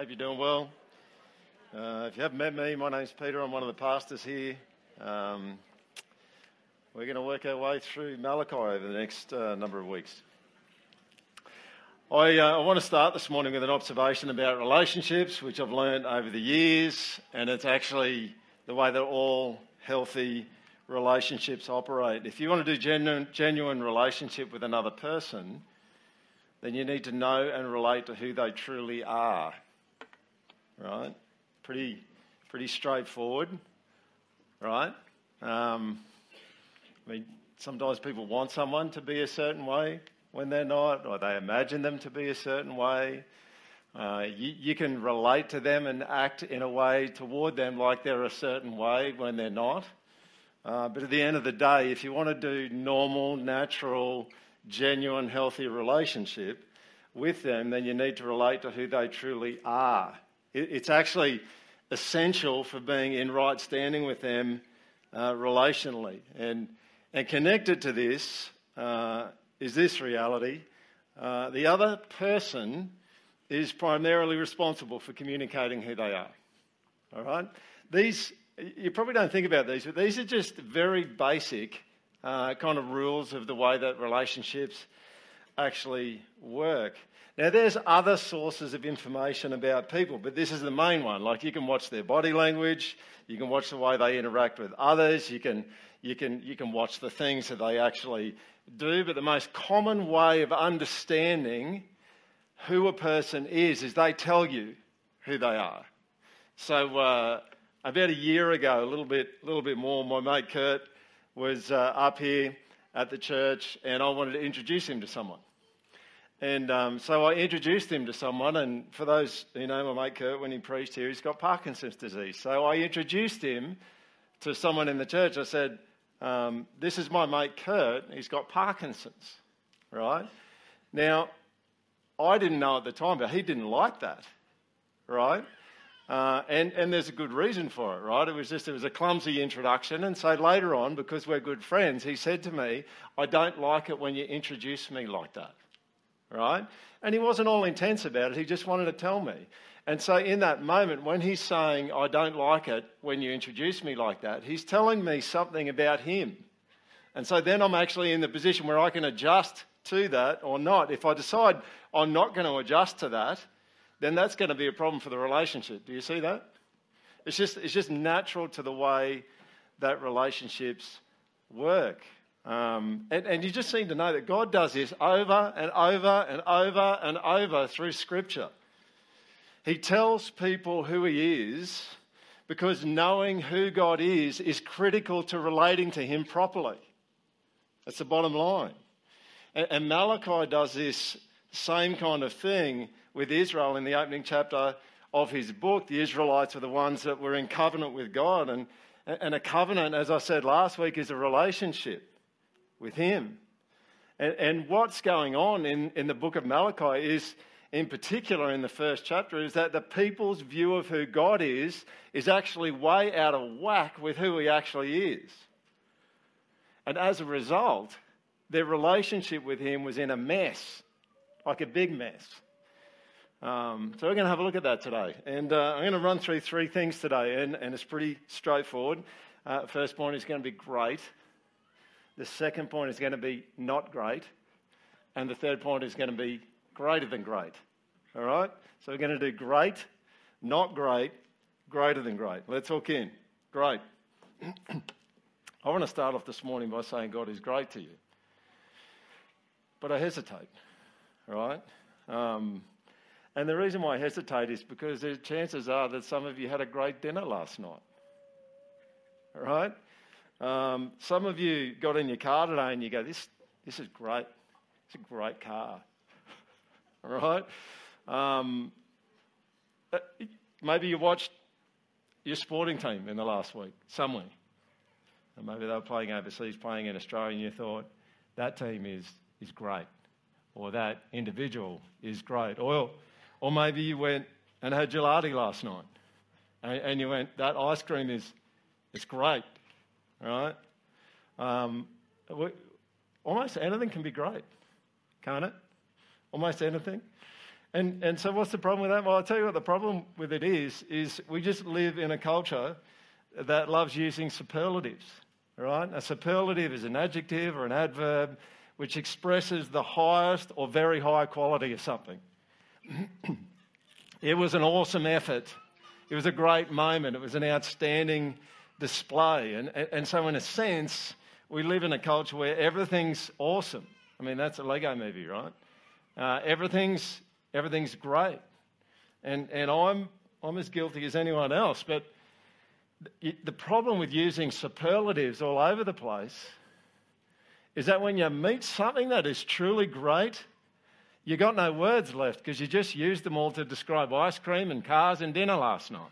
Hope you're doing well. Uh, if you haven't met me, my name's Peter. I'm one of the pastors here. Um, we're going to work our way through Malachi over the next uh, number of weeks. I, uh, I, want to start this morning with an observation about relationships, which I've learned over the years, and it's actually the way that all healthy relationships operate. If you want to do genuine, genuine relationship with another person, then you need to know and relate to who they truly are. Right? Pretty, pretty straightforward. Right? Um, I mean, sometimes people want someone to be a certain way when they're not, or they imagine them to be a certain way. Uh, you, you, can relate to them and act in a way toward them like they're a certain way when they're not. Uh, but at the end of the day, if you want to do normal, natural, genuine, healthy relationship with them, then you need to relate to who they truly are. It's actually essential for being in right standing with them uh, relationally. And, and connected to this uh, is this reality uh, the other person is primarily responsible for communicating who they are. All right? These, you probably don't think about these, but these are just very basic uh, kind of rules of the way that relationships actually work. Now, there's other sources of information about people, but this is the main one. Like, you can watch their body language, you can watch the way they interact with others, you can, you can, you can watch the things that they actually do, but the most common way of understanding who a person is is they tell you who they are. So, uh, about a year ago, a little bit, little bit more, my mate Kurt was uh, up here at the church, and I wanted to introduce him to someone. And um, so I introduced him to someone, and for those who know my mate Kurt, when he preached here, he's got Parkinson's disease. So I introduced him to someone in the church. I said, um, This is my mate Kurt, he's got Parkinson's, right? Now, I didn't know at the time, but he didn't like that, right? Uh, and, and there's a good reason for it, right? It was just, it was a clumsy introduction. And so later on, because we're good friends, he said to me, I don't like it when you introduce me like that, right? And he wasn't all intense about it. He just wanted to tell me. And so in that moment, when he's saying, I don't like it when you introduce me like that, he's telling me something about him. And so then I'm actually in the position where I can adjust to that or not. If I decide I'm not going to adjust to that, then that's going to be a problem for the relationship. Do you see that? It's just, it's just natural to the way that relationships work. Um, and, and you just seem to know that God does this over and over and over and over through Scripture. He tells people who He is because knowing who God is is critical to relating to Him properly. That's the bottom line. And, and Malachi does this same kind of thing with Israel in the opening chapter of his book. The Israelites were the ones that were in covenant with God. And, and a covenant, as I said last week, is a relationship with him. And, and what's going on in, in the book of Malachi is, in particular in the first chapter, is that the people's view of who God is is actually way out of whack with who he actually is. And as a result, their relationship with him was in a mess, like a big mess. Um, so we're going to have a look at that today. And uh, I'm going to run through three things today, and, and it's pretty straightforward. Uh, first point is going to be great. The second point is going to be not great. And the third point is going to be greater than great. All right? So we're going to do great, not great, greater than great. Let's hook in. Great. I want to start off this morning by saying God is great to you. But I hesitate, all right? Um, and the reason why I hesitate is because the chances are that some of you had a great dinner last night. All right? Um, some of you got in your car today and you go, this, this is great. It's a great car. All right? Um, uh, maybe you watched your sporting team in the last week, somewhere. And maybe they were playing overseas, playing in Australia, and you thought, that team is, is great. Or that individual is great. Or or maybe you went and had gelati last night and, and you went, that ice cream is it's great, right? Um, almost anything can be great, can't it? Almost anything. And, and so what's the problem with that? Well, I'll tell you what the problem with it is, is we just live in a culture that loves using superlatives, right? A superlative is an adjective or an adverb which expresses the highest or very high quality of something. it was an awesome effort. It was a great moment. It was an outstanding display. And, and so, in a sense, we live in a culture where everything's awesome. I mean, that's a Lego movie, right? Uh, everything's, everything's great. And, and I'm, I'm as guilty as anyone else. But the problem with using superlatives all over the place is that when you meet something that is truly great, you got no words left because you just used them all to describe ice cream and cars and dinner last night.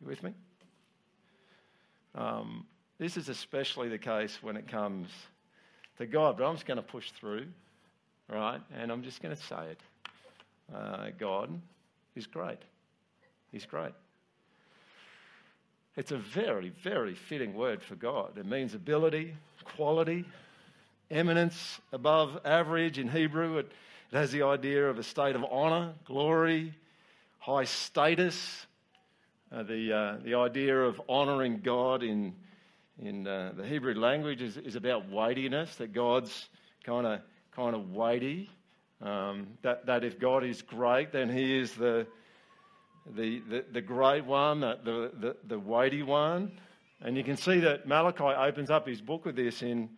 You with me? Um, this is especially the case when it comes to God, but I'm just going to push through, right? And I'm just going to say it. Uh, God is great. He's great. It's a very, very fitting word for God. It means ability, quality, eminence, above average. In Hebrew, it, it has the idea of a state of honour, glory, high status. Uh, the, uh, the idea of honouring God in, in uh, the Hebrew language is, is about weightiness, that God's kind of kind of weighty. Um, that, that if God is great, then He is the, the, the, the great one, the, the, the weighty one. And you can see that Malachi opens up his book with this in,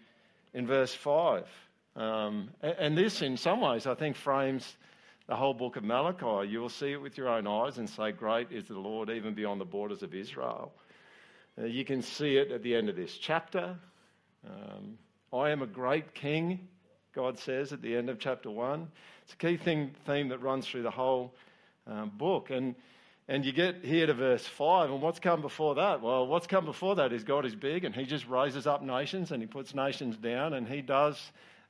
in verse 5. Um, and, and this, in some ways, I think frames the whole book of Malachi. You will see it with your own eyes and say, Great is the Lord, even beyond the borders of Israel. Uh, you can see it at the end of this chapter. Um, I am a great king, God says at the end of chapter 1. It's a key thing, theme that runs through the whole um, book. And and you get here to verse 5, and what's come before that? Well, what's come before that is God is big, and He just raises up nations and He puts nations down, and He does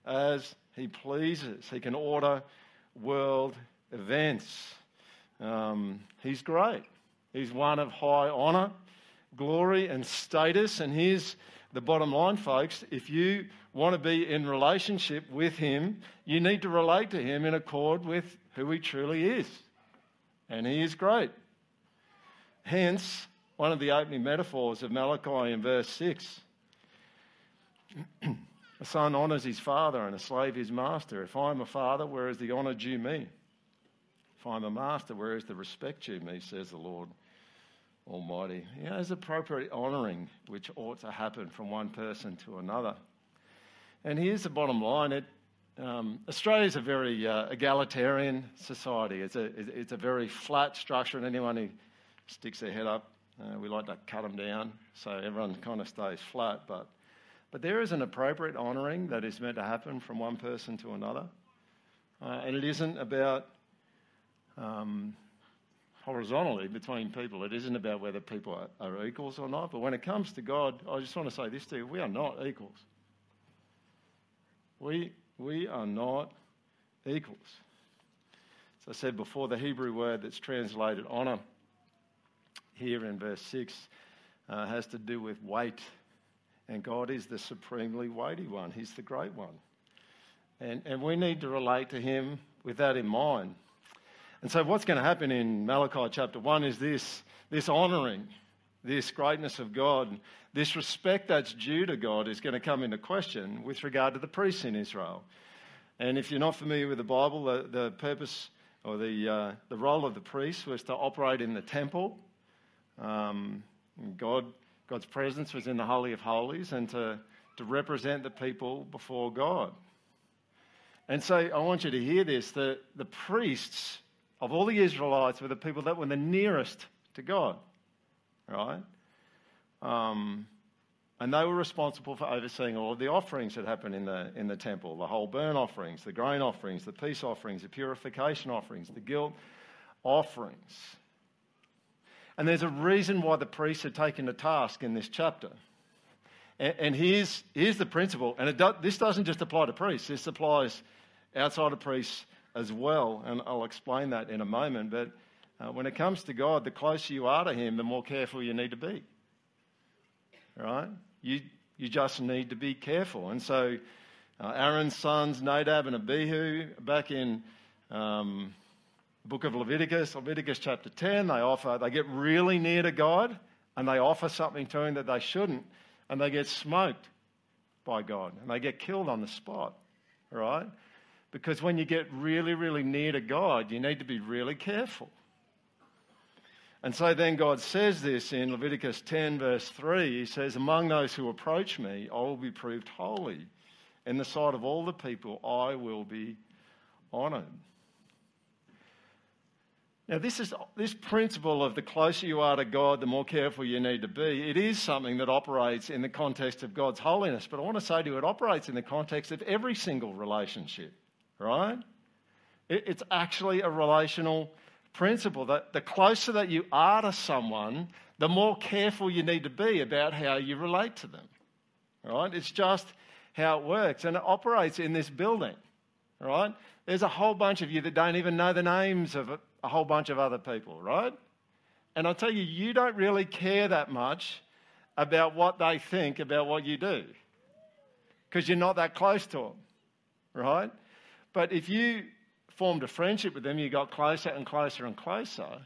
as He pleases. He can order world events. Um, he's great. He's one of high honour, glory, and status. And here's the bottom line, folks if you want to be in relationship with Him, you need to relate to Him in accord with who He truly is. And He is great. Hence, one of the opening metaphors of Malachi in verse 6. a son honours his father and a slave his master. If I am a father, where is the honour due me? If I'm a master, where is the respect due me, says the Lord Almighty. You know, there's appropriate honouring which ought to happen from one person to another. And here's the bottom line it, um, Australia is a very uh, egalitarian society. It's a, it's a very flat structure, and anyone who sticks their head up. Uh, we like to cut them down so everyone kind of stays flat. But, but there is an appropriate honouring that is meant to happen from one person to another. Uh, and it isn't about um, horizontally between people. It isn't about whether people are, are equals or not. But when it comes to God, I just want to say this to you we are not equals. We, we are not equals. As I said before, the Hebrew word that's translated honour here in verse 6 uh, has to do with weight. And God is the supremely weighty one, He's the great one. And, and we need to relate to Him with that in mind. And so, what's going to happen in Malachi chapter 1 is this, this honouring, this greatness of God, this respect that's due to God is going to come into question with regard to the priests in Israel. And if you're not familiar with the Bible, the, the purpose or the, uh, the role of the priest was to operate in the temple um, God, God's presence was in the Holy of Holies and to, to represent the people before God. And so I want you to hear this the, the priests of all the Israelites were the people that were the nearest to God, right? Um, and they were responsible for overseeing all of the offerings that happened in the, in the temple the whole burnt offerings, the grain offerings, the peace offerings, the purification offerings, the guilt offerings. And there's a reason why the priests are taken to task in this chapter. And, and here's, here's the principle, and do, this doesn't just apply to priests, this applies outside of priests as well. And I'll explain that in a moment. But uh, when it comes to God, the closer you are to Him, the more careful you need to be. Right? You, you just need to be careful. And so uh, Aaron's sons, Nadab and Abihu, back in um, book of Leviticus, Leviticus chapter 10, they offer, they get really near to God and they offer something to him that they shouldn't, and they get smoked by God and they get killed on the spot, right? Because when you get really, really near to God, you need to be really careful. And so then God says this in Leviticus 10, verse 3. He says, Among those who approach me, I will be proved holy. In the sight of all the people, I will be honored. Now, this is this principle of the closer you are to God, the more careful you need to be. It is something that operates in the context of God's holiness, but I want to say to you, it operates in the context of every single relationship, right? It, it's actually a relational principle that the closer that you are to someone, the more careful you need to be about how you relate to them, right? It's just how it works, and it operates in this building, right? There's a whole bunch of you that don't even know the names of a whole bunch of other people, right? And I'll tell you, you don't really care that much about what they think about what you do because you're not that close to them, right? But if you formed a friendship with them, you got closer and closer and closer,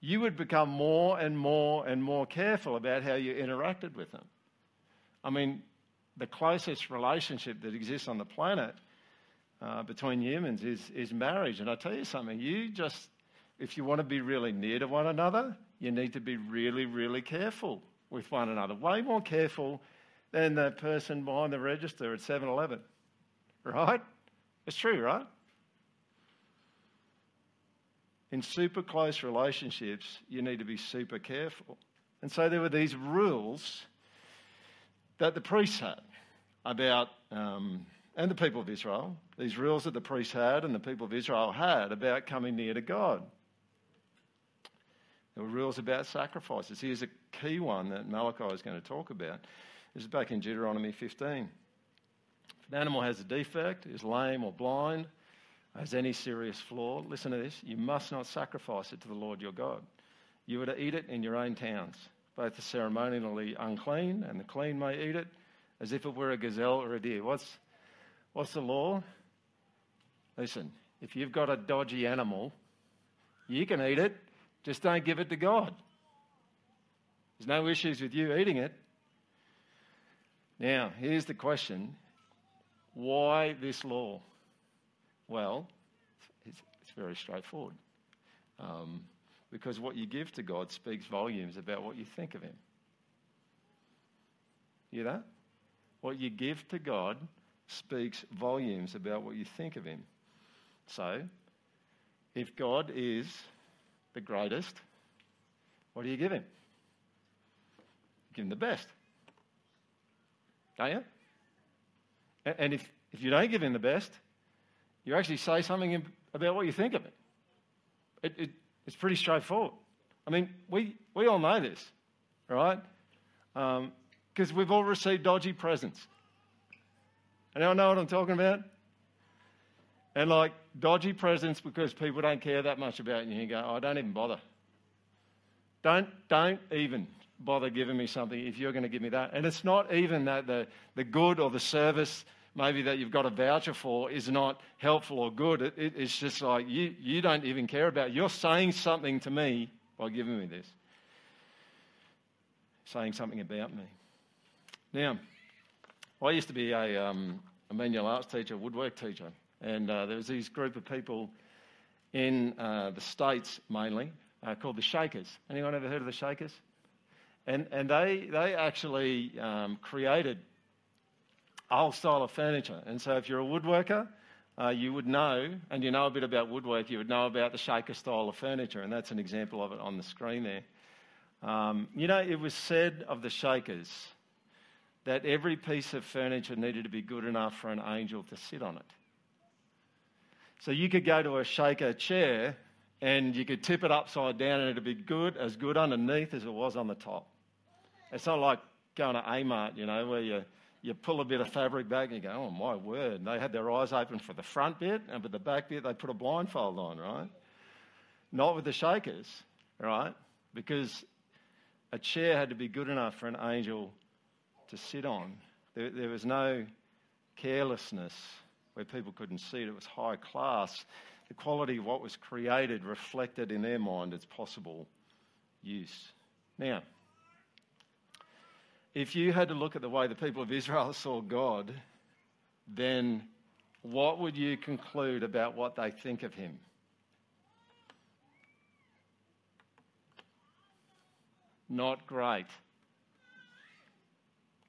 you would become more and more and more careful about how you interacted with them. I mean, the closest relationship that exists on the planet uh, between humans is, is marriage. And I tell you something, you just if you want to be really near to one another, you need to be really, really careful with one another. Way more careful than the person behind the register at 7 Eleven. Right? It's true, right? In super close relationships, you need to be super careful. And so there were these rules that the priests had about, um, and the people of Israel, these rules that the priests had and the people of Israel had about coming near to God. Were rules about sacrifices. Here's a key one that Malachi is going to talk about. This is back in Deuteronomy 15. If an animal has a defect, is lame or blind, has any serious flaw, listen to this you must not sacrifice it to the Lord your God. You are to eat it in your own towns. Both the ceremonially unclean and the clean may eat it as if it were a gazelle or a deer. What's, what's the law? Listen, if you've got a dodgy animal, you can eat it just don't give it to God. There's no issues with you eating it. Now, here's the question why this law? Well, it's, it's very straightforward. Um, because what you give to God speaks volumes about what you think of Him. You that? What you give to God speaks volumes about what you think of Him. So, if God is the greatest, what do you give him? give him the best. Don't you? And if, if you don't give him the best, you actually say something about what you think of it. it, it it's pretty straightforward. I mean, we, we all know this, right? Because um, we've all received dodgy presents. Anyone know what I'm talking about? And like dodgy presents because people don't care that much about you. You go, oh, don't even bother. Don't, don't even bother giving me something if you're going to give me that. And it's not even that the, the good or the service maybe that you've got a voucher for is not helpful or good. It, it, it's just like you, you don't even care about. It. You're saying something to me by giving me this. Saying something about me. Now, I used to be a, um, a manual arts teacher, woodwork teacher. And uh, there was these group of people in uh, the States mainly uh, called the Shakers. Anyone ever heard of the Shakers? And, and they, they actually um, created a style of furniture. And so if you're a woodworker, uh, you would know, and you know a bit about woodwork, you would know about the shaker style of furniture, and that's an example of it on the screen there. Um, you know, it was said of the Shakers that every piece of furniture needed to be good enough for an angel to sit on it. So you could go to a shaker chair and you could tip it upside down and it'd be good, as good underneath as it was on the top. It's not like going to Amart, you know, where you, you pull a bit of fabric back and you go, oh my word. They had their eyes open for the front bit, and for the back bit, they put a blindfold on, right? Not with the shakers, right? Because a chair had to be good enough for an angel to sit on. There, there was no carelessness, where people couldn't see it, it was high class. The quality of what was created reflected in their mind its possible use. Now, if you had to look at the way the people of Israel saw God, then what would you conclude about what they think of him? Not great.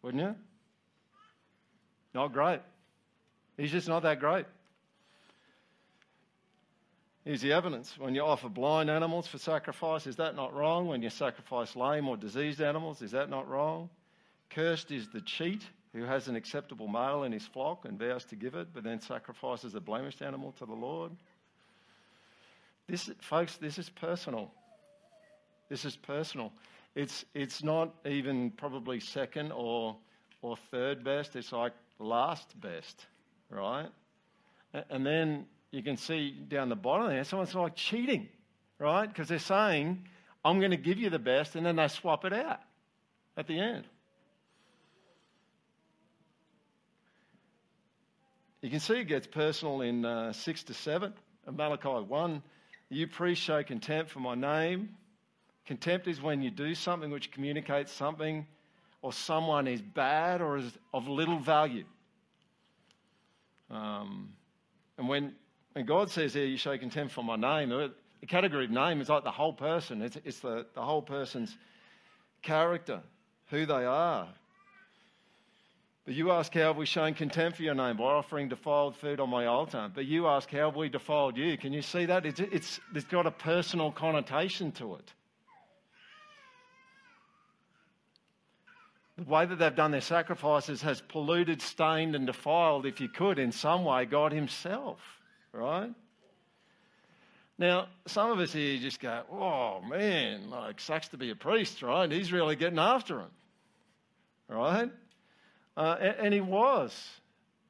Wouldn't you? Not great. He's just not that great. Here's the evidence. When you offer blind animals for sacrifice, is that not wrong? When you sacrifice lame or diseased animals, is that not wrong? Cursed is the cheat who has an acceptable male in his flock and vows to give it, but then sacrifices a blemished animal to the Lord. This, folks, this is personal. This is personal. It's, it's not even probably second or, or third best, it's like last best, right? And then you can see down the bottom there, someone's like cheating, right? Because they're saying, I'm going to give you the best, and then they swap it out at the end. You can see it gets personal in uh, 6 to 7 of Malachi 1. You priests show contempt for my name. Contempt is when you do something which communicates something or someone is bad or is of little value. Um, and when, God says here, you show contempt for my name, the category of name is like the whole person. It's, it's the, the whole person's character, who they are, but you ask, How have we shown contempt for your name? By offering defiled food on my altar. But you ask, How have we defiled you? Can you see that? It's, it's, it's got a personal connotation to it. The way that they've done their sacrifices has polluted, stained, and defiled, if you could, in some way, God Himself, right? Now, some of us here just go, oh man, like, sucks to be a priest, right? He's really getting after him, right? Uh, and, and he was.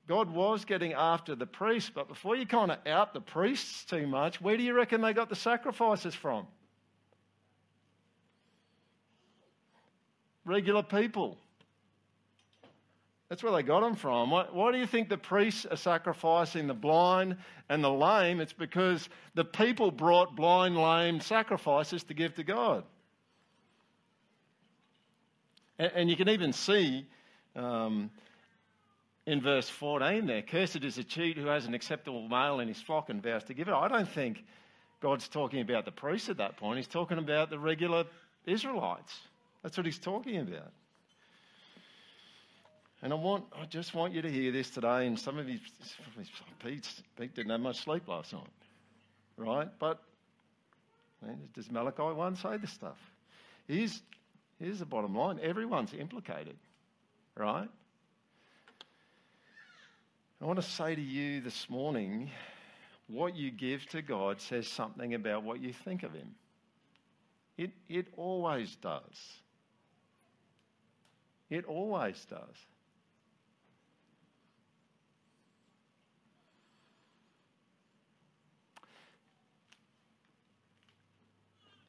God was getting after the priests, but before you kind of out the priests too much, where do you reckon they got the sacrifices from? Regular people. That's where they got them from. Why, why, do you think the priests are sacrificing the blind and the lame? It's because the people brought blind, lame sacrifices to give to God. And, and you can even see um, in verse 14 there. Cursed is the cheat who has an acceptable male in his flock and vows to give it. I don't think God's talking about the priests at that point. He's talking about the regular Israelites. That's what he's talking about. And I want, I just want you to hear this today. And some of you, Pete, Pete didn't have much sleep last night, right? But man, does Malachi one say this stuff? Here's, here's the bottom line: everyone's implicated right? I want to say to you this morning what you give to God says something about what you think of Him. It, it always does. It always does.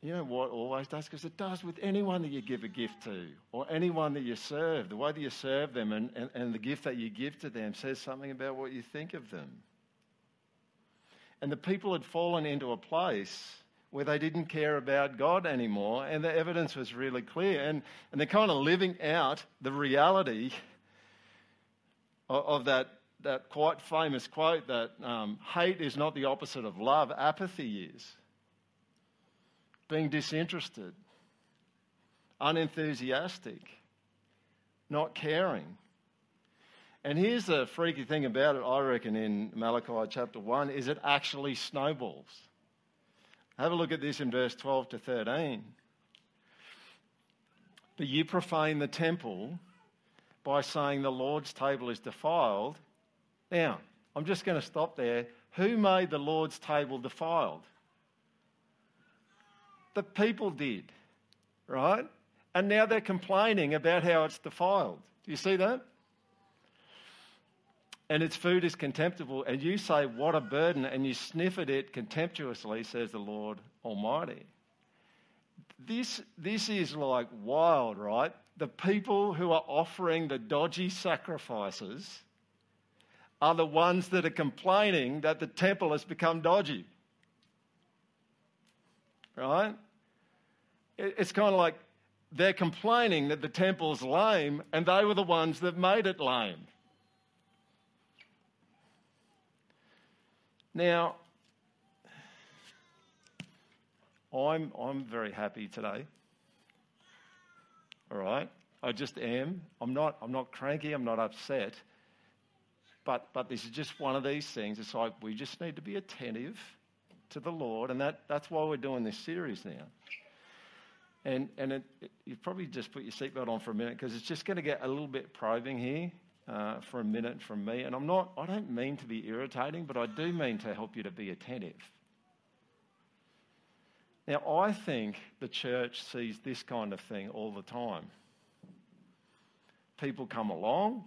You know what always does? Because it does with anyone that you give a gift to or anyone that you serve. The way that you serve them and, and, and the gift that you give to them says something about what you think of them. And the people had fallen into a place where they didn't care about God anymore, and the evidence was really clear. And, and they're kind of living out the reality of, of that, that quite famous quote that um, hate is not the opposite of love, apathy is being disinterested, unenthusiastic, not caring. And here's the freaky thing about it, I reckon, in Malachi chapter 1 is it actually snowballs. Have a look at this in verse 12 to 13. But you profane the temple by saying the Lord's table is defiled. Now, I'm just going to stop there. Who made the Lord's table defiled? The people did, right? And now they're complaining about how it's defiled. Do you see that? And its food is contemptible, and you say, What a burden, and you sniff at it contemptuously, says the Lord Almighty. This, this is like wild, right? The people who are offering the dodgy sacrifices are the ones that are complaining that the temple has become dodgy. Right? It's kind of like they're complaining that the temple's lame, and they were the ones that made it lame. Now, I'm, I'm very happy today. All right? I just am. I'm not, I'm not cranky, I'm not upset. But, but this is just one of these things. It's like we just need to be attentive to the Lord, and that, that's why we're doing this series now. And, and it, it, you probably just put your seatbelt on for a minute because it's just going to get a little bit probing here uh, for a minute from me. And I'm not, I don't mean to be irritating, but I do mean to help you to be attentive. Now, I think the church sees this kind of thing all the time. People come along,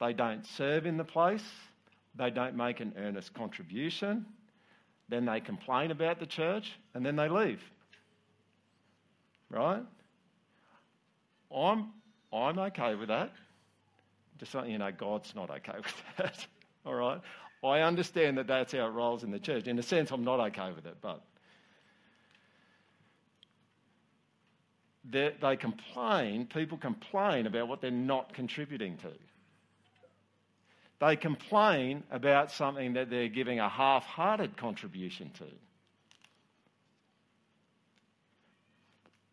they don't serve in the place, they don't make an earnest contribution, then they complain about the church, and then they leave. Right? I'm, I'm okay with that. Just so you know, God's not okay with that. All right? I understand that that's how it rolls in the church. In a sense, I'm not okay with it, but they complain, people complain about what they're not contributing to. They complain about something that they're giving a half hearted contribution to.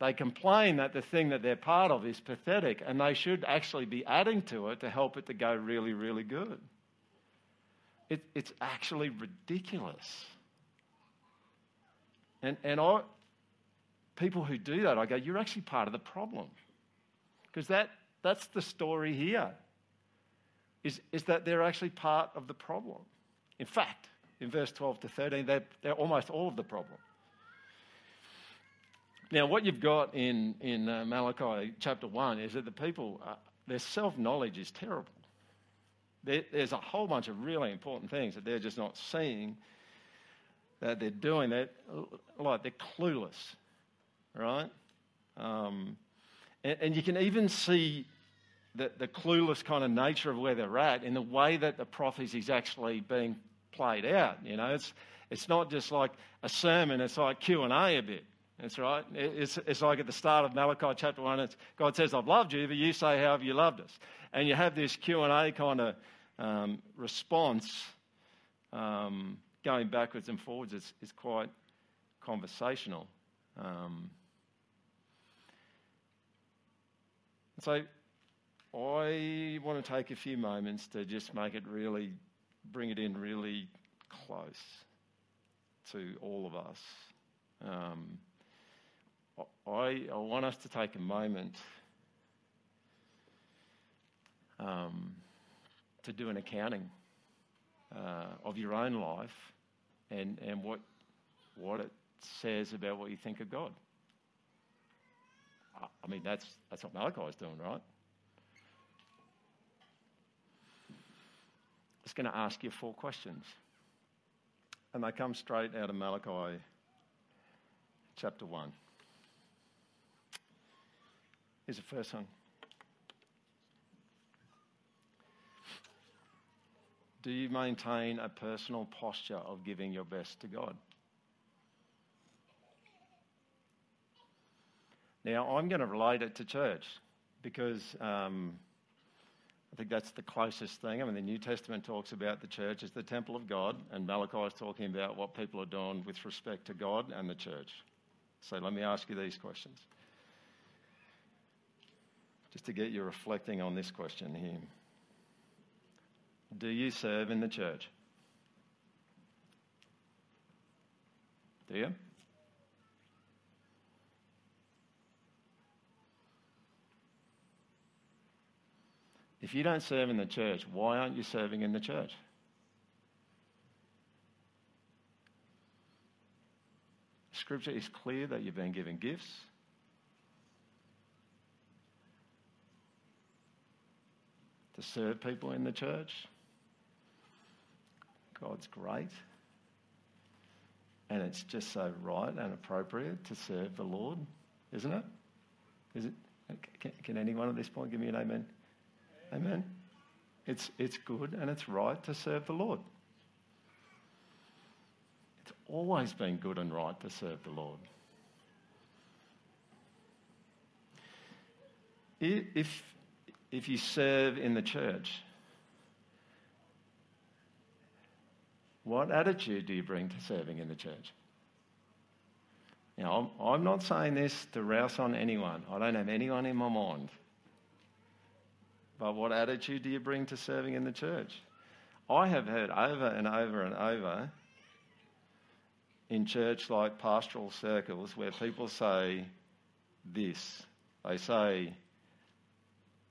They complain that the thing that they're part of is pathetic and they should actually be adding to it to help it to go really, really good. It, it's actually ridiculous. And, and I, people who do that, I go, you're actually part of the problem. Because that, that's the story here, is, is that they're actually part of the problem. In fact, in verse 12 to 13, they're, they're almost all of the problem. Now, what you've got in, in uh, Malachi chapter 1 is that the people, uh, their self knowledge is terrible. There, there's a whole bunch of really important things that they're just not seeing that they're doing. That like they're clueless, right? Um, and, and, you can even see the, the clueless kind of nature of where they're at in the way that the prophecy is actually being played out. You know, it's it's not just like a sermon; it's like Q and A a bit. That's right. It's, it's like at the start of Malachi chapter 1, God says, I've loved you, but you say, how have you loved us? And you have this Q&A kind of um, response um, going backwards and forwards. It's, it's quite conversational. Um, so I want to take a few moments to just make it really, bring it in really close to all of us. Um, I, I want us to take a moment um, to do an accounting uh, of your own life and, and what, what it says about what you think of God. I mean, that's, that's what Malachi is doing, right? Just going to ask you four questions. And they come straight out of Malachi chapter 1. Here's the first one. Do you maintain a personal posture of giving your best to God? Now, I'm going to relate it to church because um, I think that's the closest thing. I mean, the New Testament talks about the church as the temple of God, and Malachi is talking about what people are doing with respect to God and the church. So let me ask you these questions just to get you reflecting on this question here. Do you serve in the church? Do you? If you don't serve in the church, why aren't you serving in the church? Scripture is clear that you've been given gifts, to serve people in the church. God's great. And it's just so right and appropriate to serve the Lord, isn't it? Is it? Can, can anyone at this point give me an amen? Amen? It's, it's good and it's right to serve the Lord. It's always been good and right to serve the Lord. If, if you serve in the church, what attitude do you bring to serving in the church? Now, I'm, not saying this to rouse on anyone. I don't have anyone in my mind. But what attitude do you bring to serving in the church? I have heard over and over and over in church like pastoral circles where people say this. They say,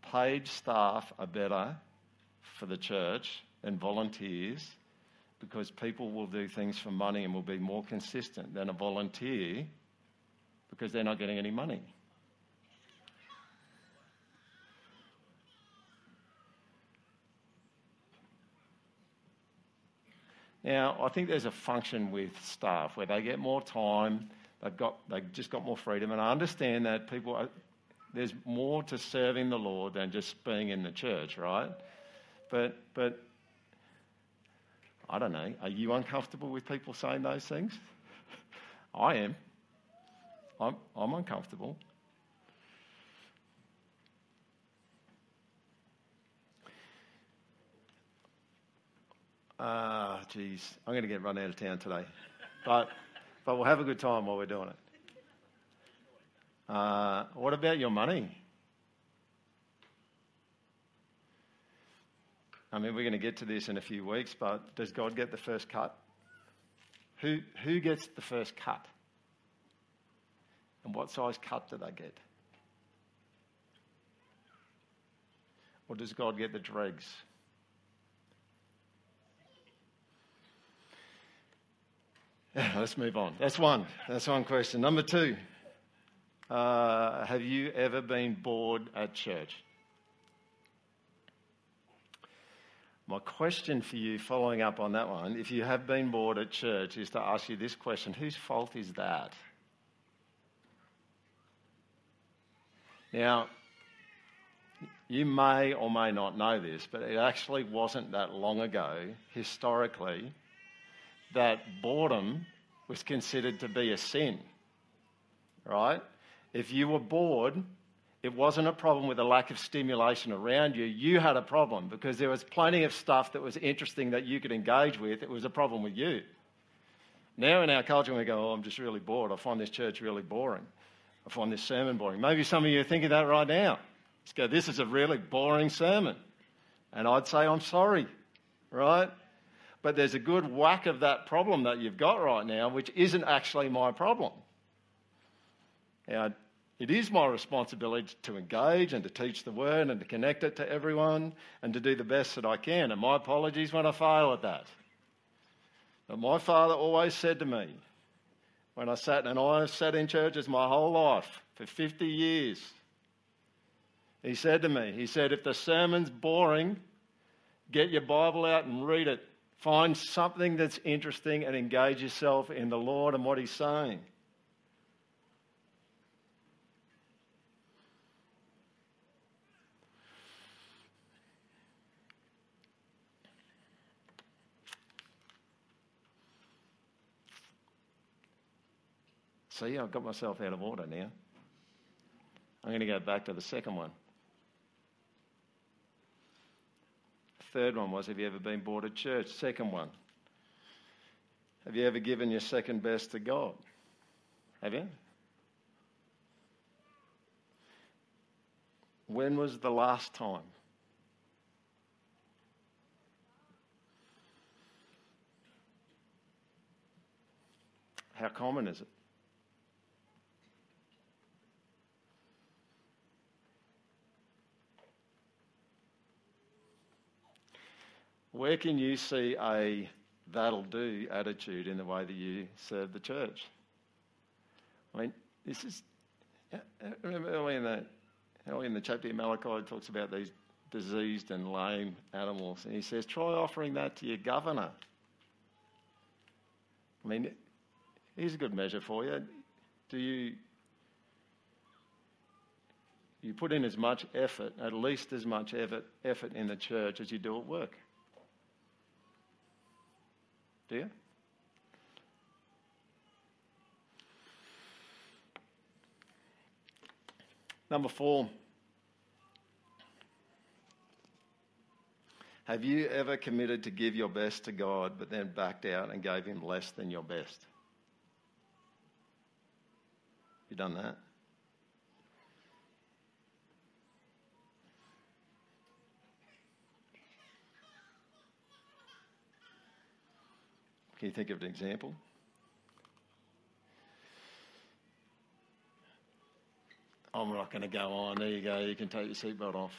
paid staff are better for the church than volunteers because people will do things for money and will be more consistent than a volunteer because they're not getting any money. Now, I think there's a function with staff where they get more time, they've, got, they've just got more freedom, and I understand that people are, there's more to serving the Lord than just being in the church, right? But, but I don't know, are you uncomfortable with people saying those things? I am. I'm, I'm uncomfortable. Ah, geez, I'm going to get run out of town today. But, but we'll have a good time while we're doing it. Uh, what about your money? I mean, we're going to get to this in a few weeks, but does God get the first cut? Who, who gets the first cut? And what size cut do they get? Or does God get the dregs? Let's move on. That's one. That's one question. Number two uh, Have you ever been bored at church? My question for you, following up on that one, if you have been bored at church, is to ask you this question Whose fault is that? Now, you may or may not know this, but it actually wasn't that long ago, historically, that boredom was considered to be a sin. Right? If you were bored, it wasn't a problem with a lack of stimulation around you. You had a problem because there was plenty of stuff that was interesting that you could engage with. It was a problem with you. Now in our culture, we go, oh, I'm just really bored. I find this church really boring. I find this sermon boring. Maybe some of you are thinking that right now. Let's go, this is a really boring sermon. And I'd say, I'm sorry, right? but there's a good whack of that problem that you've got right now, which isn't actually my problem. Now, it is my responsibility to engage and to teach the word and to connect it to everyone and to do the best that I can. And my apologies when I fail at that. But my father always said to me, when I sat, and I have sat in churches my whole life for 50 years, he said to me, he said, if the sermon's boring, get your Bible out and read it. Find something that's interesting and engage yourself in the Lord and what He's saying. See, I've got myself out of order now. I'm going to go back to the second one. Third one was, have you ever been bored at church? Second one, have you ever given your second best to God? Have you? When was the last time? How common is it? Where can you see a that'll do attitude in the way that you serve the church? I mean, this is. Remember early in the, early in the chapter, of Malachi talks about these diseased and lame animals, and he says, try offering that to your governor. I mean, here's a good measure for you. Do you you put in as much effort, at least as much effort, effort in the church as you do at work. Do you? Number four. Have you ever committed to give your best to God, but then backed out and gave Him less than your best? You done that? Can you think of an example? I'm not going to go on. There you go. You can take your seatbelt off.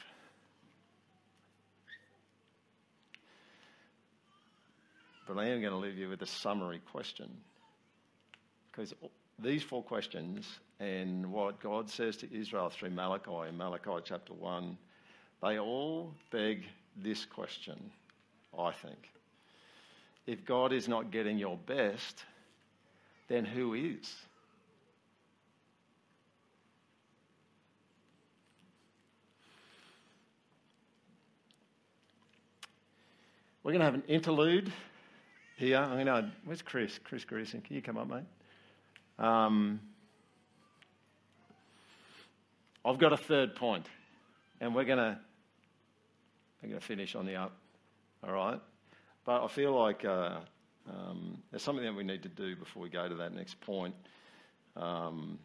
But I am going to leave you with a summary question. Because these four questions and what God says to Israel through Malachi in Malachi chapter 1, they all beg this question, I think. If God is not getting your best, then who is? We're going to have an interlude here. I'm going to, where's Chris? Chris Greason, can you come up, mate? Um, I've got a third point, and we're going to we're going to finish on the up. All right, but I feel like uh, um, there's something that we need to do before we go to that next point, because um,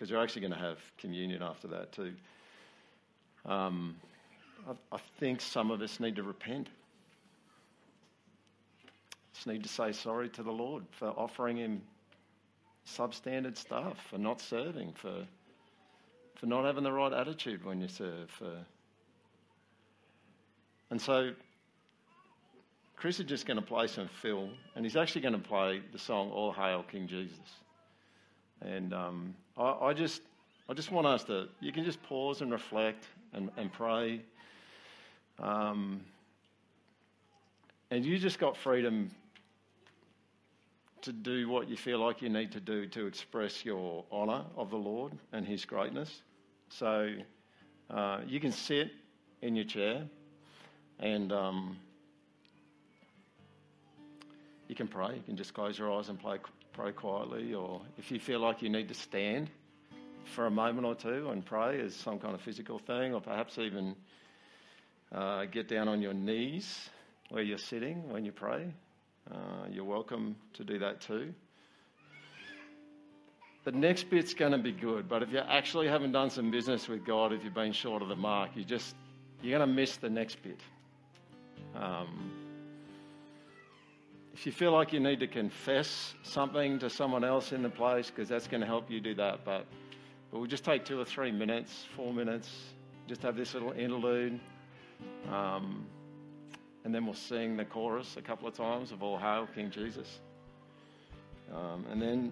we're actually going to have communion after that too. Um, I, I think some of us need to repent. Just need to say sorry to the Lord for offering Him substandard stuff, for not serving, for for not having the right attitude when you serve. For... And so Chris is just going to play some fill, and he's actually going to play the song "All Hail King Jesus." And um, I, I, just, I just want us to. You can just pause and reflect and, and pray. Um, and you just got freedom to do what you feel like you need to do to express your honour of the Lord and His greatness. So uh, you can sit in your chair and um, you can pray. You can just close your eyes and pray quietly, or if you feel like you need to stand for a moment or two and pray as some kind of physical thing, or perhaps even uh, get down on your knees where you're sitting when you pray. Uh, you're welcome to do that too. The next bit's going to be good, but if you actually haven't done some business with God, if you've been short of the mark, you just you're going to miss the next bit. Um, if you feel like you need to confess something to someone else in the place, because that's going to help you do that, but but we'll just take two or three minutes, four minutes, just have this little interlude. Um, and then we'll sing the chorus a couple of times of All Hail King Jesus. Um, and then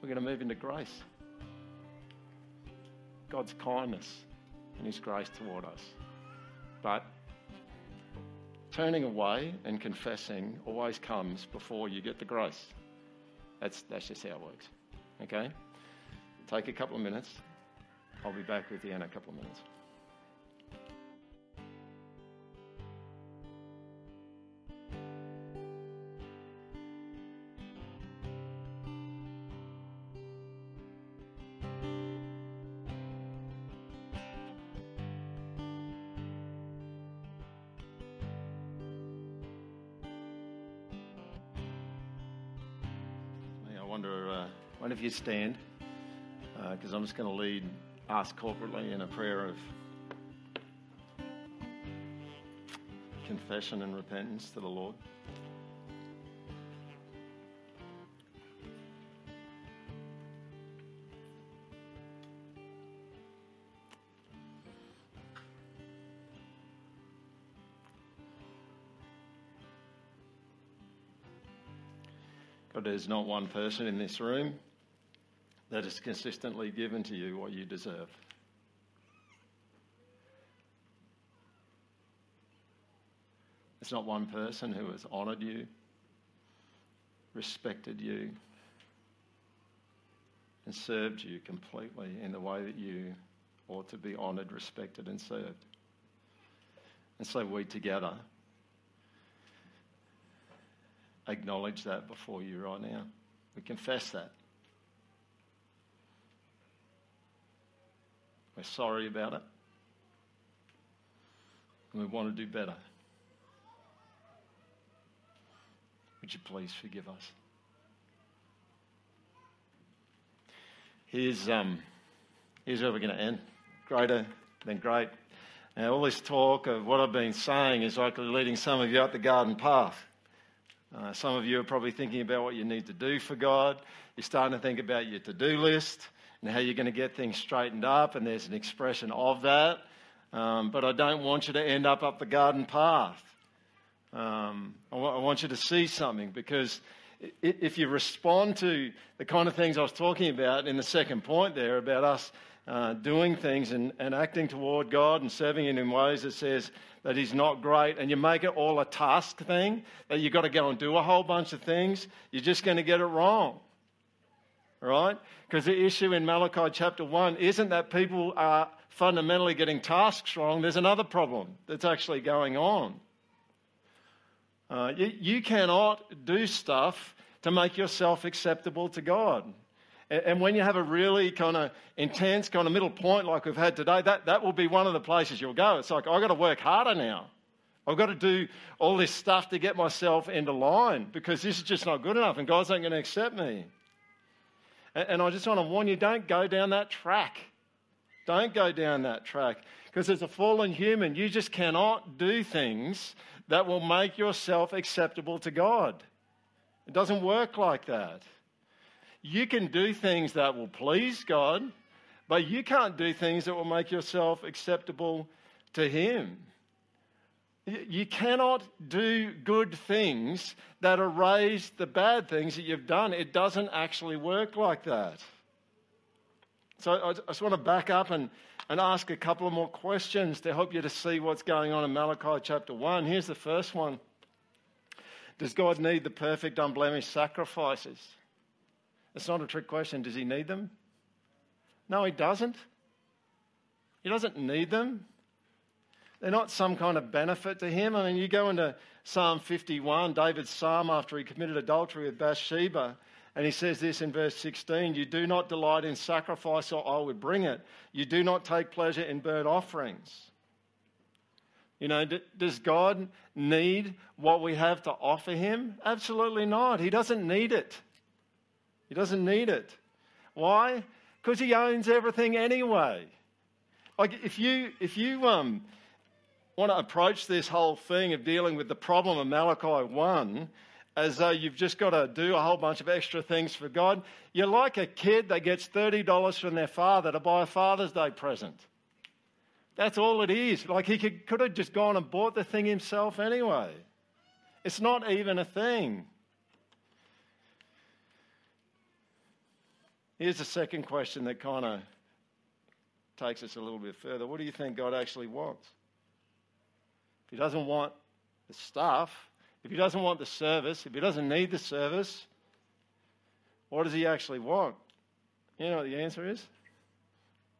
we're going to move into grace. God's kindness and His grace toward us. But turning away and confessing always comes before you get the grace. That's, that's just how it works. Okay? Take a couple of minutes. I'll be back with you in a couple of minutes. You stand, because uh, I'm just going to lead us corporately in a prayer of confession and repentance to the Lord. There's not one person in this room that has consistently given to you what you deserve. It's not one person who has honoured you, respected you, and served you completely in the way that you ought to be honoured, respected, and served. And so we together acknowledge that before you right now. We confess that. We're sorry about it. And we want to do better. Would you please forgive us? Here's, um, here's where we're going to end. Greater than great. Now, all this talk of what I've been saying is likely leading some of you up the garden path. Uh, some of you are probably thinking about what you need to do for God. You're starting to think about your to do list and how you're going to get things straightened up, and there's an expression of that. Um, but I don't want you to end up up the garden path. Um, I, w- I want you to see something because if you respond to the kind of things I was talking about in the second point there about us uh, doing things and, and acting toward God and serving Him in ways that says that He's not great, and you make it all a task thing, that you've got to go and do a whole bunch of things, you're just going to get it wrong. Right? Because the issue in Malachi chapter 1 isn't that people are fundamentally getting tasks wrong, there's another problem that's actually going on. Uh, you, you cannot do stuff to make yourself acceptable to God. And when you have a really kind of intense kind of middle point like we've had today, that, that will be one of the places you'll go. It's like, I've got to work harder now. I've got to do all this stuff to get myself into line because this is just not good enough and God's not going to accept me. And, and I just want to warn you don't go down that track. Don't go down that track because as a fallen human, you just cannot do things that will make yourself acceptable to God. It doesn't work like that. You can do things that will please God, but you can't do things that will make yourself acceptable to Him. You cannot do good things that erase the bad things that you've done. It doesn't actually work like that. So I just want to back up and, and ask a couple of more questions to help you to see what's going on in Malachi chapter 1. Here's the first one Does God need the perfect, unblemished sacrifices? It's not a trick question. Does he need them? No, he doesn't. He doesn't need them. They're not some kind of benefit to him. I mean, you go into Psalm 51, David's psalm after he committed adultery with Bathsheba, and he says this in verse 16 You do not delight in sacrifice, or I would bring it. You do not take pleasure in burnt offerings. You know, does God need what we have to offer him? Absolutely not. He doesn't need it. He doesn't need it. Why? Because he owns everything anyway. Like if you if you um, want to approach this whole thing of dealing with the problem of Malachi 1 as though you've just got to do a whole bunch of extra things for God, you're like a kid that gets $30 from their father to buy a Father's Day present. That's all it is. Like he could, could have just gone and bought the thing himself anyway. It's not even a thing. Here's the second question that kind of takes us a little bit further. What do you think God actually wants? If He doesn't want the stuff, if He doesn't want the service, if He doesn't need the service, what does He actually want? You know what the answer is?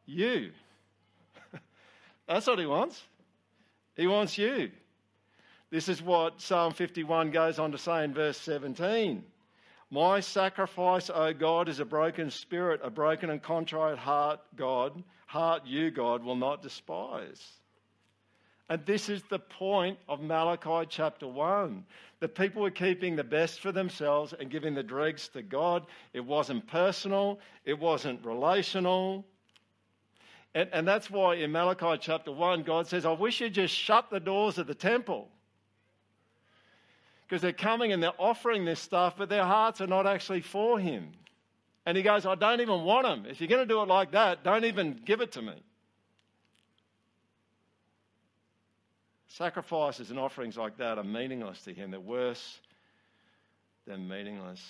You. That's what He wants. He wants you. This is what Psalm 51 goes on to say in verse 17. My sacrifice, O God, is a broken spirit, a broken and contrite heart, God. Heart you, God, will not despise. And this is the point of Malachi chapter 1. The people were keeping the best for themselves and giving the dregs to God. It wasn't personal, it wasn't relational. And, and that's why in Malachi chapter 1, God says, I wish you'd just shut the doors of the temple because they're coming and they're offering this stuff, but their hearts are not actually for Him. And He goes, I don't even want them. If you're going to do it like that, don't even give it to me. Sacrifices and offerings like that are meaningless to Him. They're worse than meaningless.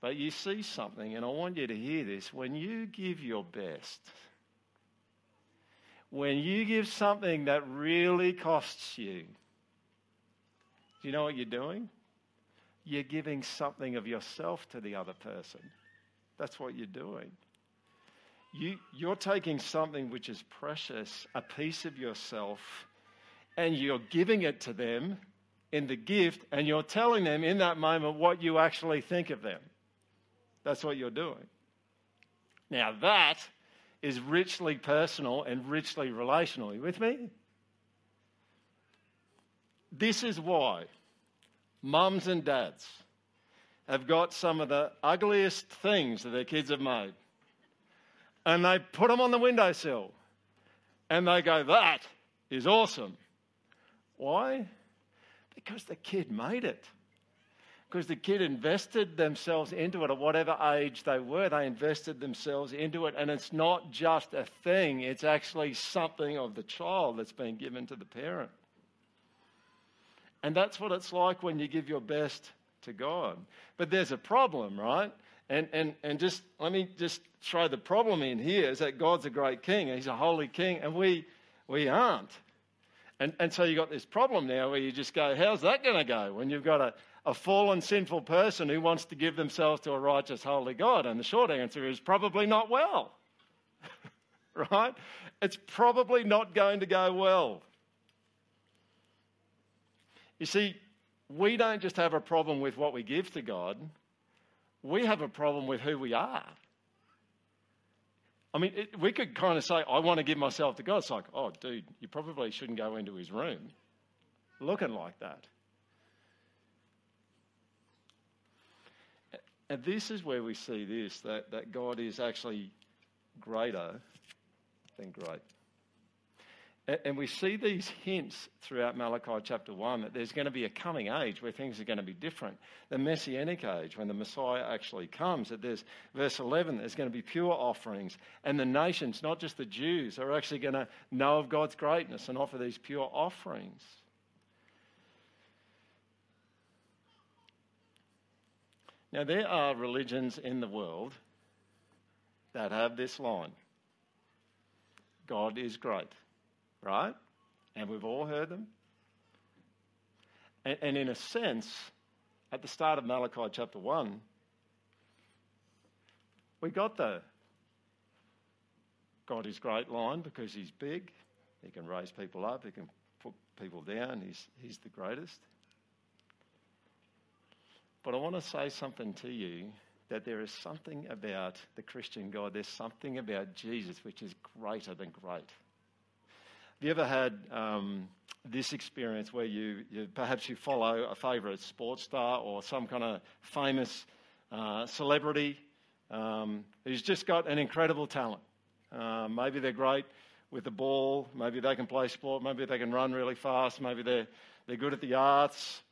But you see something, and I want you to hear this. When you give your best, when you give something that really costs you, do you know what you're doing? You're giving something of yourself to the other person. That's what you're doing. you, you're taking something which is precious, a piece of yourself, and you're giving it to them in the gift, and you're telling them in that moment what you actually think of them. That's what you're doing. Now, that is richly personal and richly relational. Are you with me? This is why mums and dads have got some of the ugliest things that their kids have made. And they put them on the windowsill and they go, That is awesome. Why? Because the kid made it. Because the kid invested themselves into it at whatever age they were, they invested themselves into it. And it's not just a thing, it's actually something of the child that's been given to the parent. And that's what it's like when you give your best to God. But there's a problem, right? And, and, and just let me just throw the problem in here is that God's a great king, he's a holy king, and we, we aren't. And, and so you've got this problem now where you just go, how's that going to go when you've got a, a fallen, sinful person who wants to give themselves to a righteous, holy God? And the short answer is probably not well. right? It's probably not going to go well. You see, we don't just have a problem with what we give to God, we have a problem with who we are. I mean, it, we could kind of say, I want to give myself to God. It's like, oh, dude, you probably shouldn't go into his room looking like that. And this is where we see this that, that God is actually greater than great. And we see these hints throughout Malachi chapter 1 that there's going to be a coming age where things are going to be different. The messianic age, when the Messiah actually comes, that there's, verse 11, there's going to be pure offerings. And the nations, not just the Jews, are actually going to know of God's greatness and offer these pure offerings. Now, there are religions in the world that have this line God is great right? And we've all heard them. And, and in a sense, at the start of Malachi chapter 1, we got the God is great line because he's big, he can raise people up, he can put people down, he's, he's the greatest. But I want to say something to you that there is something about the Christian God, there's something about Jesus which is greater than great. Have you ever had um, this experience where you, you, perhaps you follow a favourite sports star or some kind of famous uh, celebrity um, who's just got an incredible talent? Uh, maybe they're great with the ball, maybe they can play sport, maybe they can run really fast, maybe they're, they're good at the arts,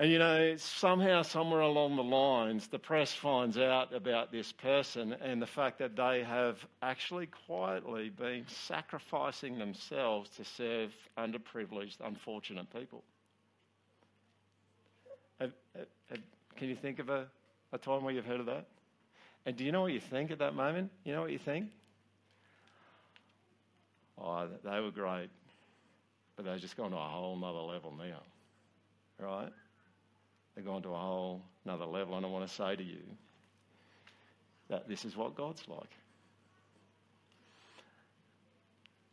and you know, somehow, somewhere along the lines, the press finds out about this person and the fact that they have actually quietly been sacrificing themselves to serve underprivileged, unfortunate people. Can you think of a, a time where you've heard of that? And do you know what you think at that moment? You know what you think? Oh, they were great, but they've just gone to a whole other level now, right? They've gone to a whole another level. And I want to say to you that this is what God's like.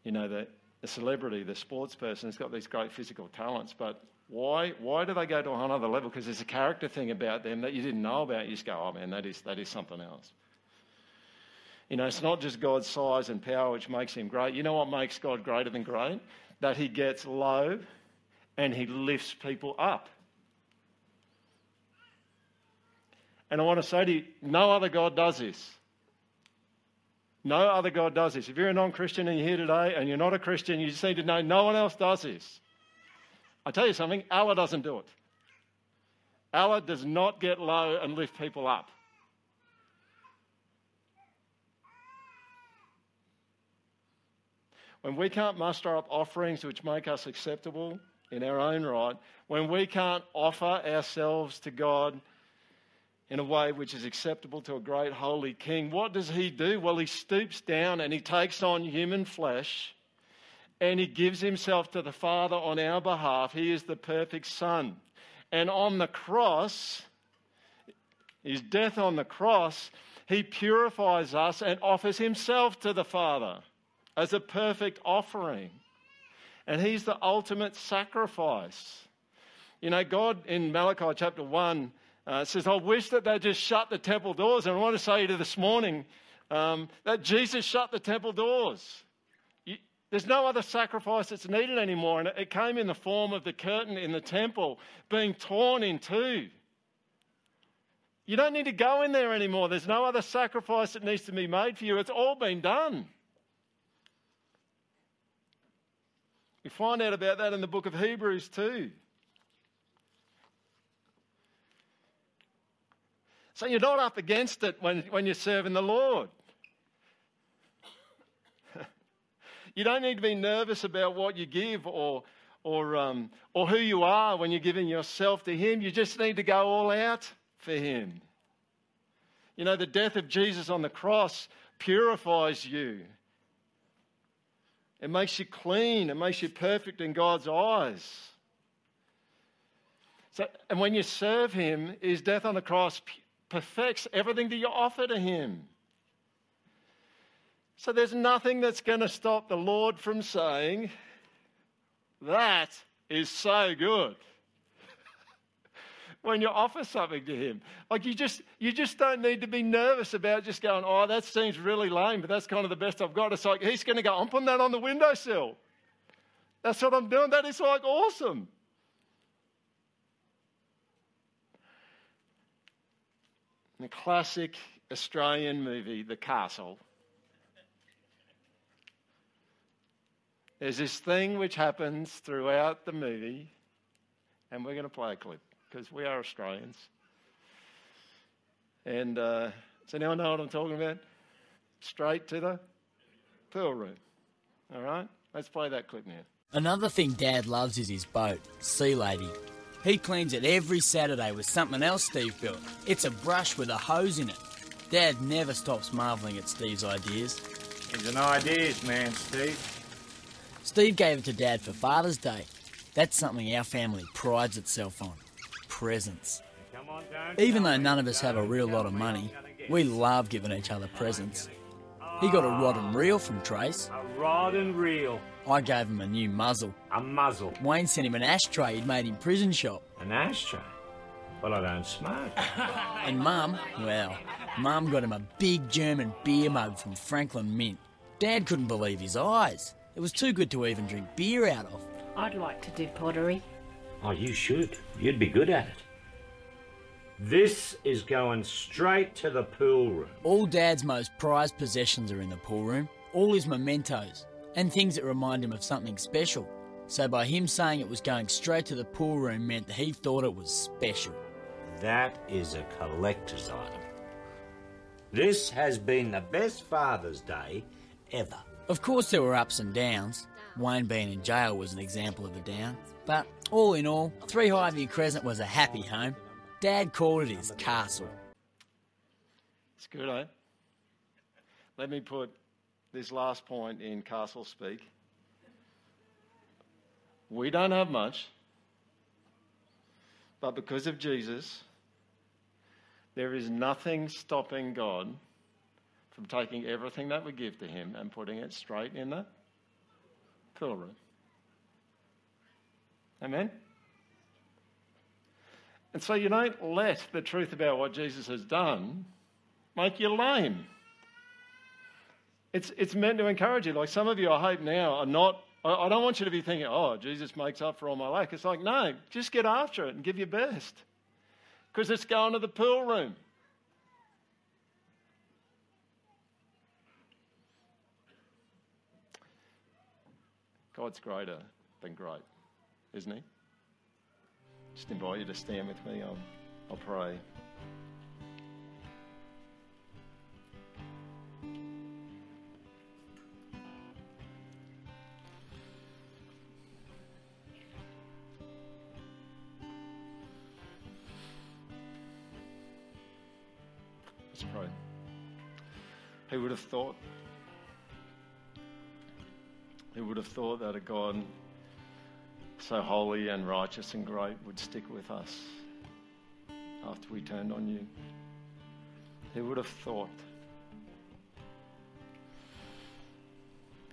You know, the, the celebrity, the sports person has got these great physical talents, but why, why do they go to another level? Because there's a character thing about them that you didn't know about. You just go, oh man, that is, that is something else. You know, it's not just God's size and power which makes him great. You know what makes God greater than great? That he gets low and he lifts people up. And I want to say to you, no other God does this. No other God does this. If you're a non Christian and you're here today and you're not a Christian, you just need to know no one else does this. I tell you something, Allah doesn't do it. Allah does not get low and lift people up. When we can't muster up offerings which make us acceptable in our own right, when we can't offer ourselves to God in a way which is acceptable to a great holy king. What does he do? Well, he stoops down and he takes on human flesh and he gives himself to the Father on our behalf. He is the perfect Son. And on the cross, his death on the cross, he purifies us and offers himself to the Father as a perfect offering. And he's the ultimate sacrifice. You know, God in Malachi chapter 1 uh, says, I wish that they just shut the temple doors. And I want to say to you this morning um, that Jesus shut the temple doors. There's no other sacrifice that's needed anymore. And it came in the form of the curtain in the temple being torn in two. You don't need to go in there anymore. There's no other sacrifice that needs to be made for you. It's all been done. We find out about that in the book of Hebrews too. So you're not up against it when, when you're serving the Lord. you don't need to be nervous about what you give or, or, um, or who you are when you're giving yourself to Him. You just need to go all out for Him. You know, the death of Jesus on the cross purifies you. It makes you clean. It makes you perfect in God's eyes. So, and when you serve Him, His death on the cross perfects everything that you offer to Him. So there's nothing that's going to stop the Lord from saying, That is so good. when you offer something to him. Like you just you just don't need to be nervous about just going, oh, that seems really lame, but that's kind of the best I've got. It's like he's going to go, I'm putting that on the windowsill. That's what I'm doing. That is like awesome. The classic Australian movie, The Castle. There's this thing which happens throughout the movie, and we're going to play a clip because we are Australians. And uh, now I know what I'm talking about? Straight to the pool room. All right? Let's play that clip now. Another thing Dad loves is his boat, Sea Lady. He cleans it every Saturday with something else Steve built. It's a brush with a hose in it. Dad never stops marvelling at Steve's ideas. He's an ideas man, Steve. Steve gave it to Dad for Father's Day. That's something our family prides itself on presents. Even though none of us have a real lot of money, we love giving each other presents. He got a rod and reel from Trace. A rod and reel. I gave him a new muzzle. A muzzle. Wayne sent him an ashtray he'd made in prison shop. An ashtray? Well, I don't smoke. and Mum, well, Mum got him a big German beer mug from Franklin Mint. Dad couldn't believe his eyes. It was too good to even drink beer out of. I'd like to do pottery. Oh, you should. You'd be good at it. This is going straight to the pool room. All Dad's most prized possessions are in the pool room, all his mementos, and things that remind him of something special. So by him saying it was going straight to the pool room meant that he thought it was special. That is a collector's item. This has been the best Father's Day ever. Of course, there were ups and downs. Wayne being in jail was an example of a down. But all in all, Three Highview Crescent was a happy home. Dad called it his castle. It's good, eh? Let me put this last point in castle speak. We don't have much, but because of Jesus, there is nothing stopping God from taking everything that we give to Him and putting it straight in the pool room. Amen? And so you don't let the truth about what Jesus has done make you lame. It's, it's meant to encourage you. Like some of you, I hope now, are not, I, don't want you to be thinking, oh, Jesus makes up for all my lack. It's like, no, just get after it and give your best. Because it's going to the pool room. God's greater than great isn't he? Just invite you to stand with me. I'll, I'll pray. Would have thought? Who would have thought that a God so holy and righteous and great would stick with us after we turned on you. Who would have thought?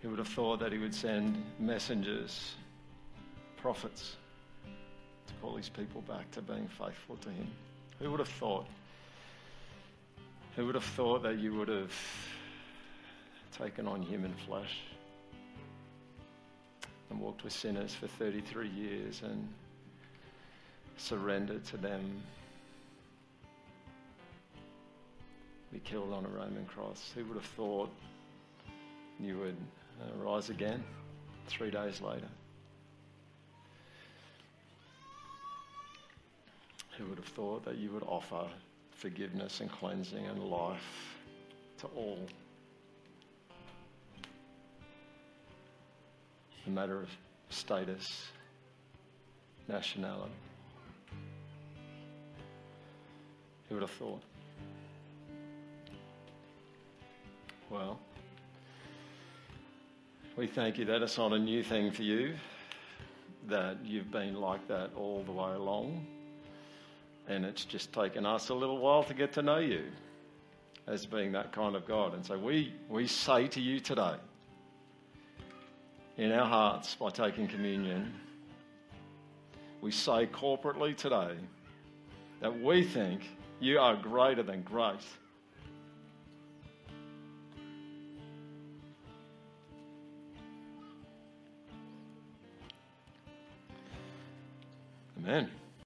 Who would have thought that he would send messengers, prophets, to call his people back to being faithful to him? Who would have thought? Who would have thought that you would have taken on human flesh and walked with sinners for 33 years and surrendered to them? Be killed on a Roman cross. Who would have thought you would uh, rise again three days later? Who would have thought that you would offer forgiveness and cleansing and life to all? A matter of status, nationality. Who would have thought? Well, we thank you that it's not a new thing for you, that you've been like that all the way along, and it's just taken us a little while to get to know you as being that kind of God. And so we, we say to you today, in our hearts by taking communion, we say corporately today that we think you are greater than great. Amen.